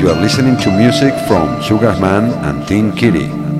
You are listening to music from Sugarman and Tin Kitty.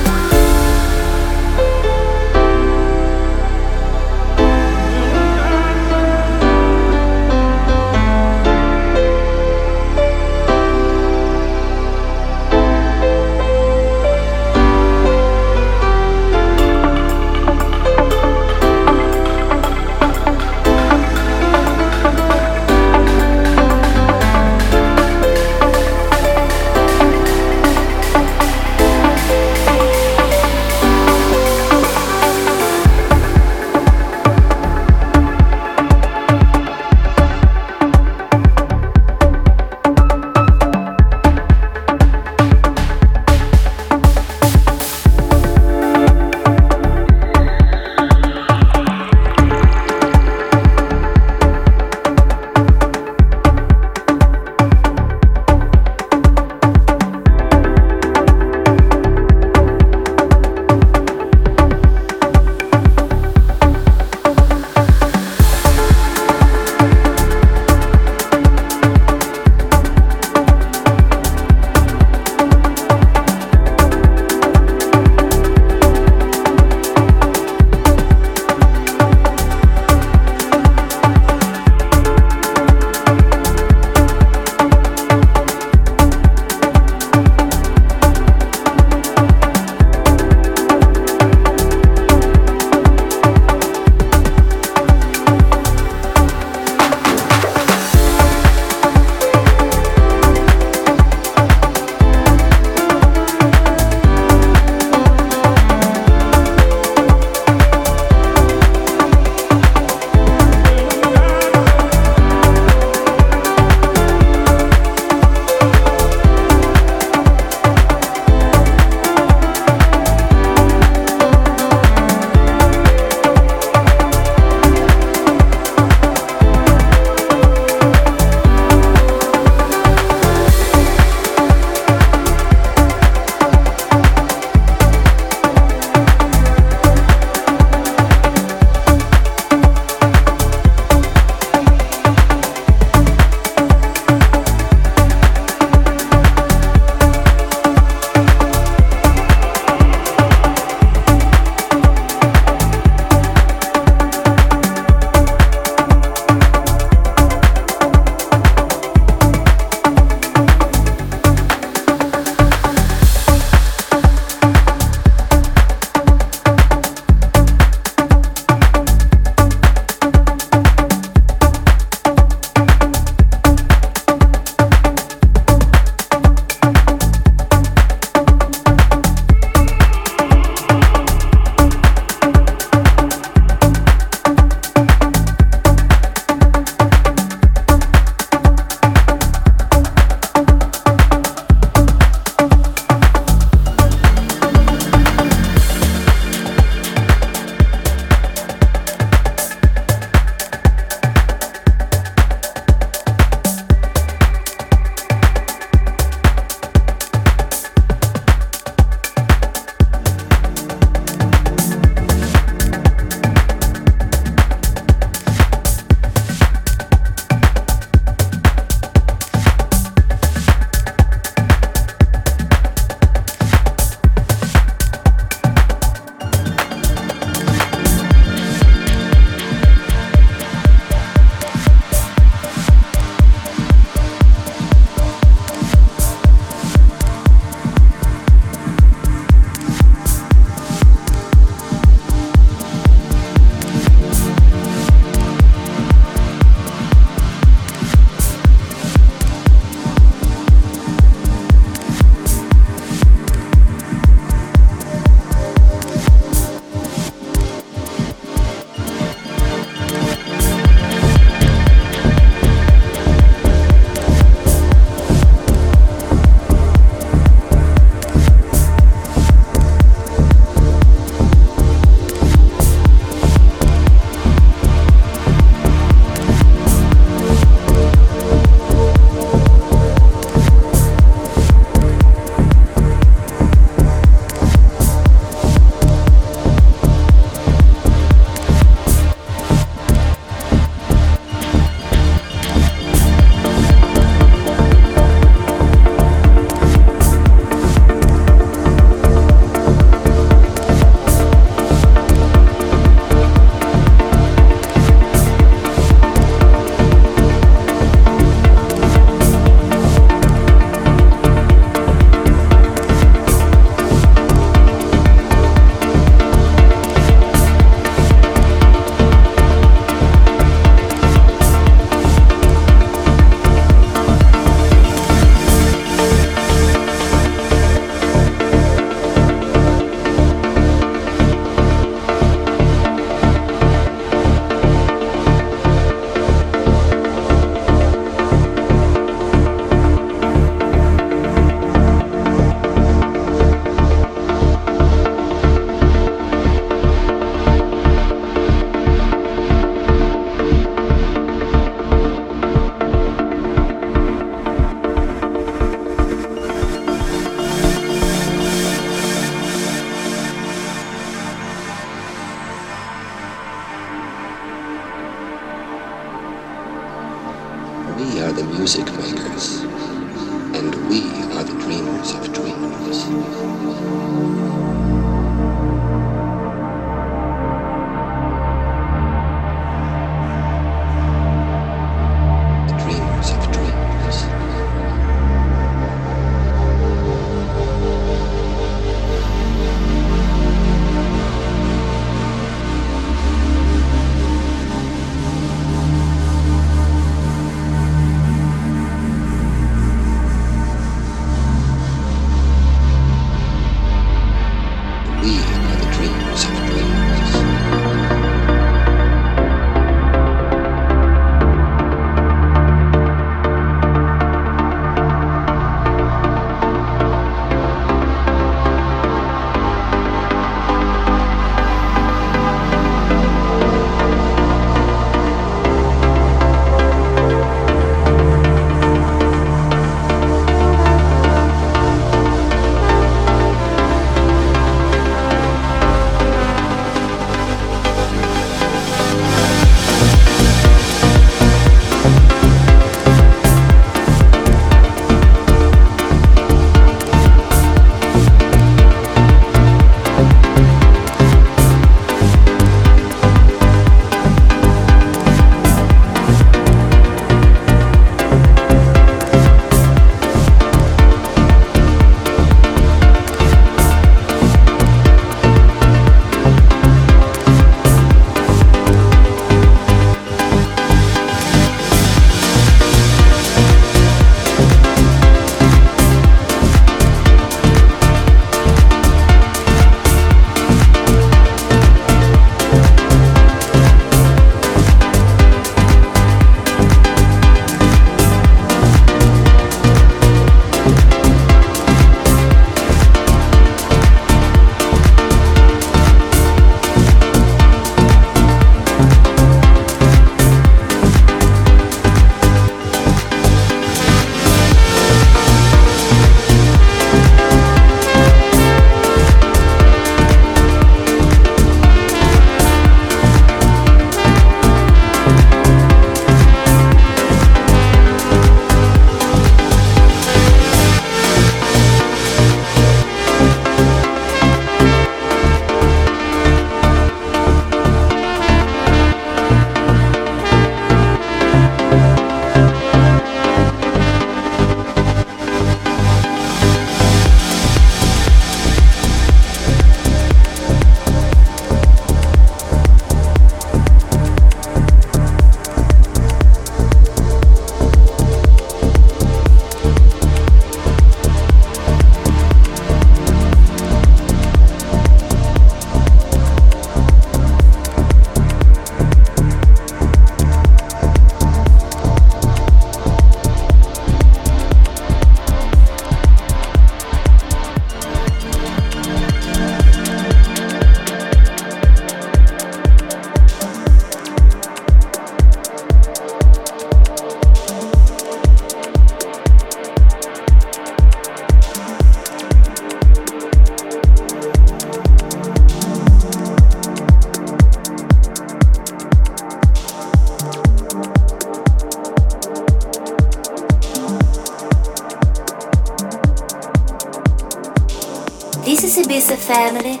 Family,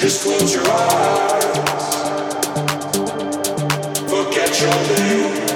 Just close your eyes. Look at your name.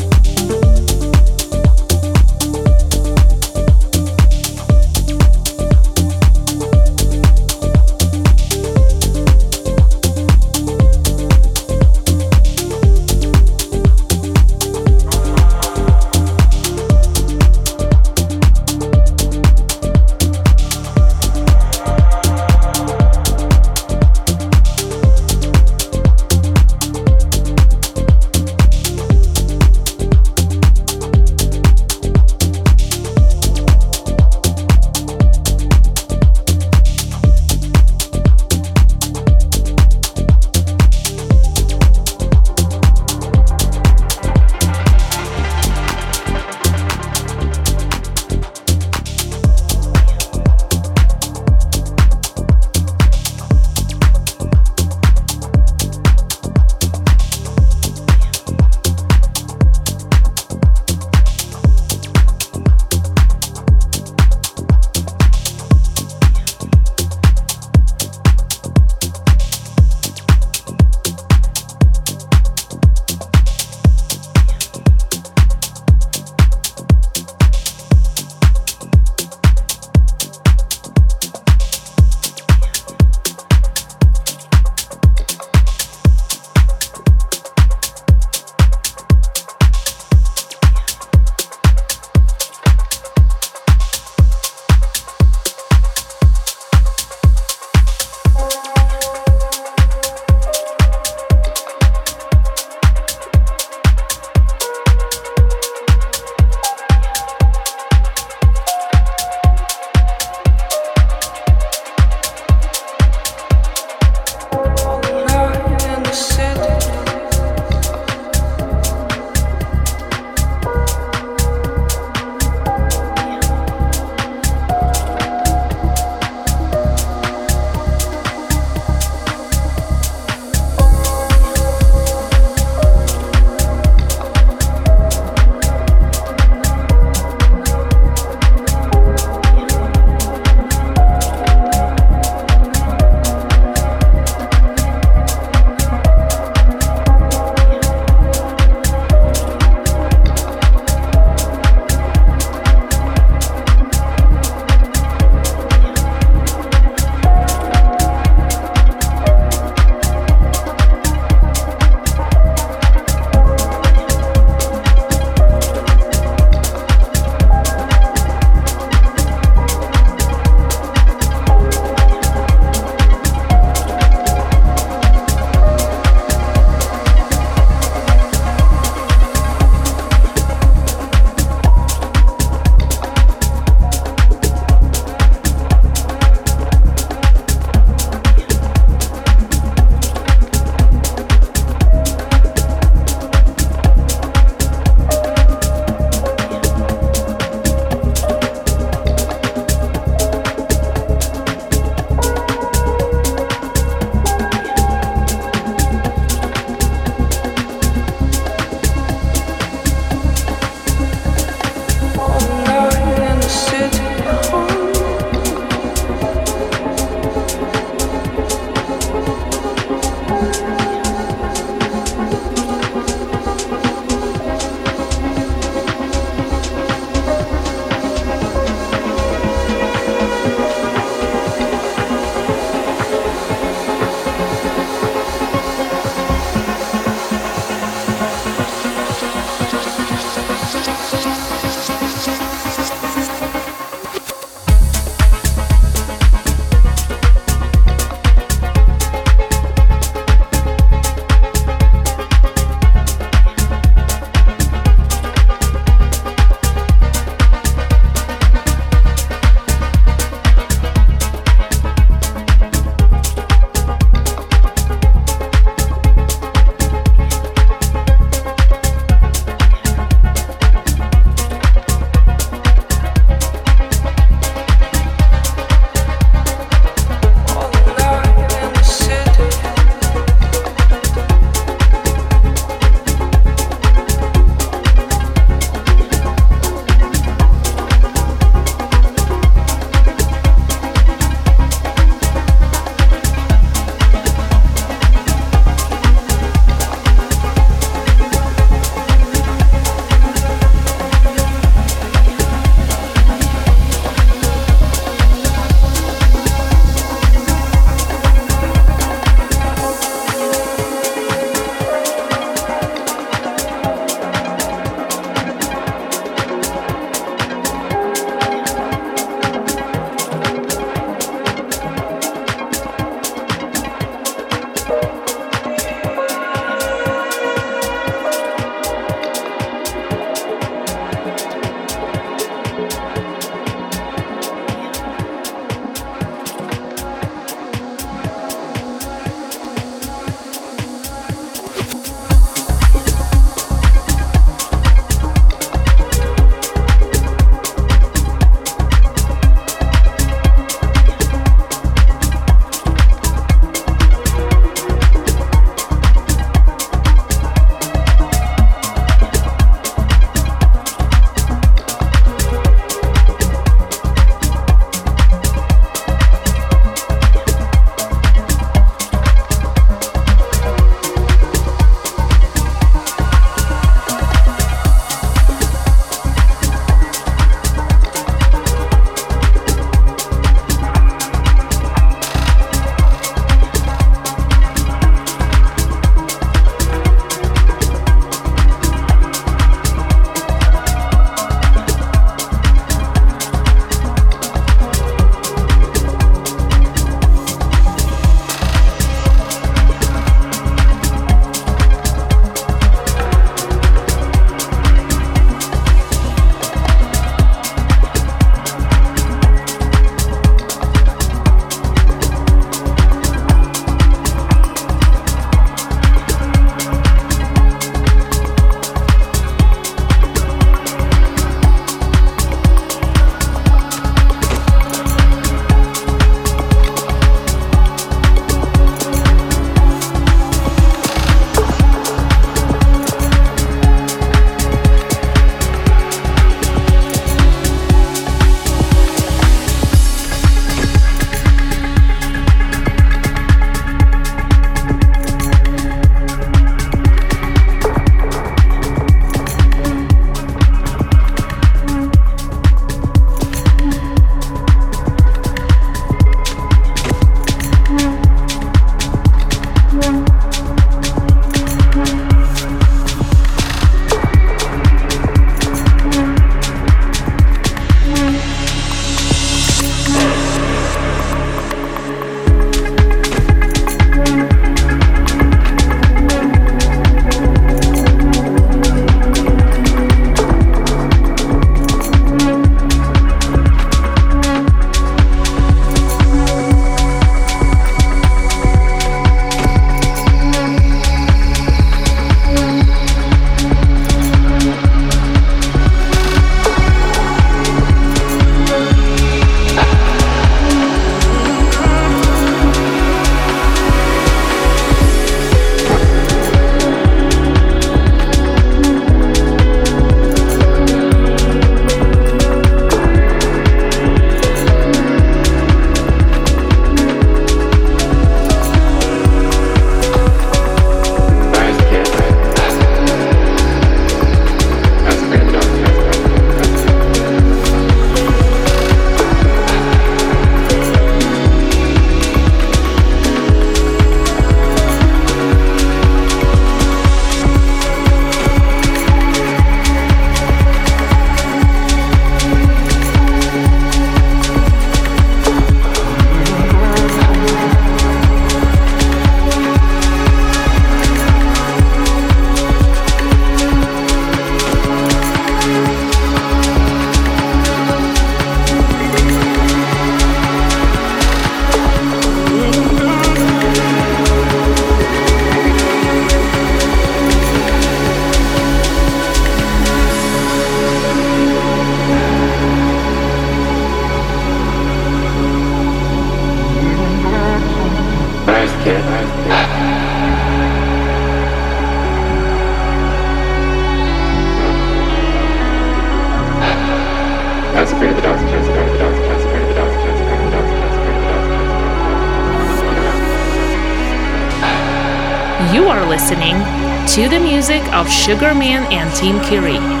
Of Sugarman and Team Curie.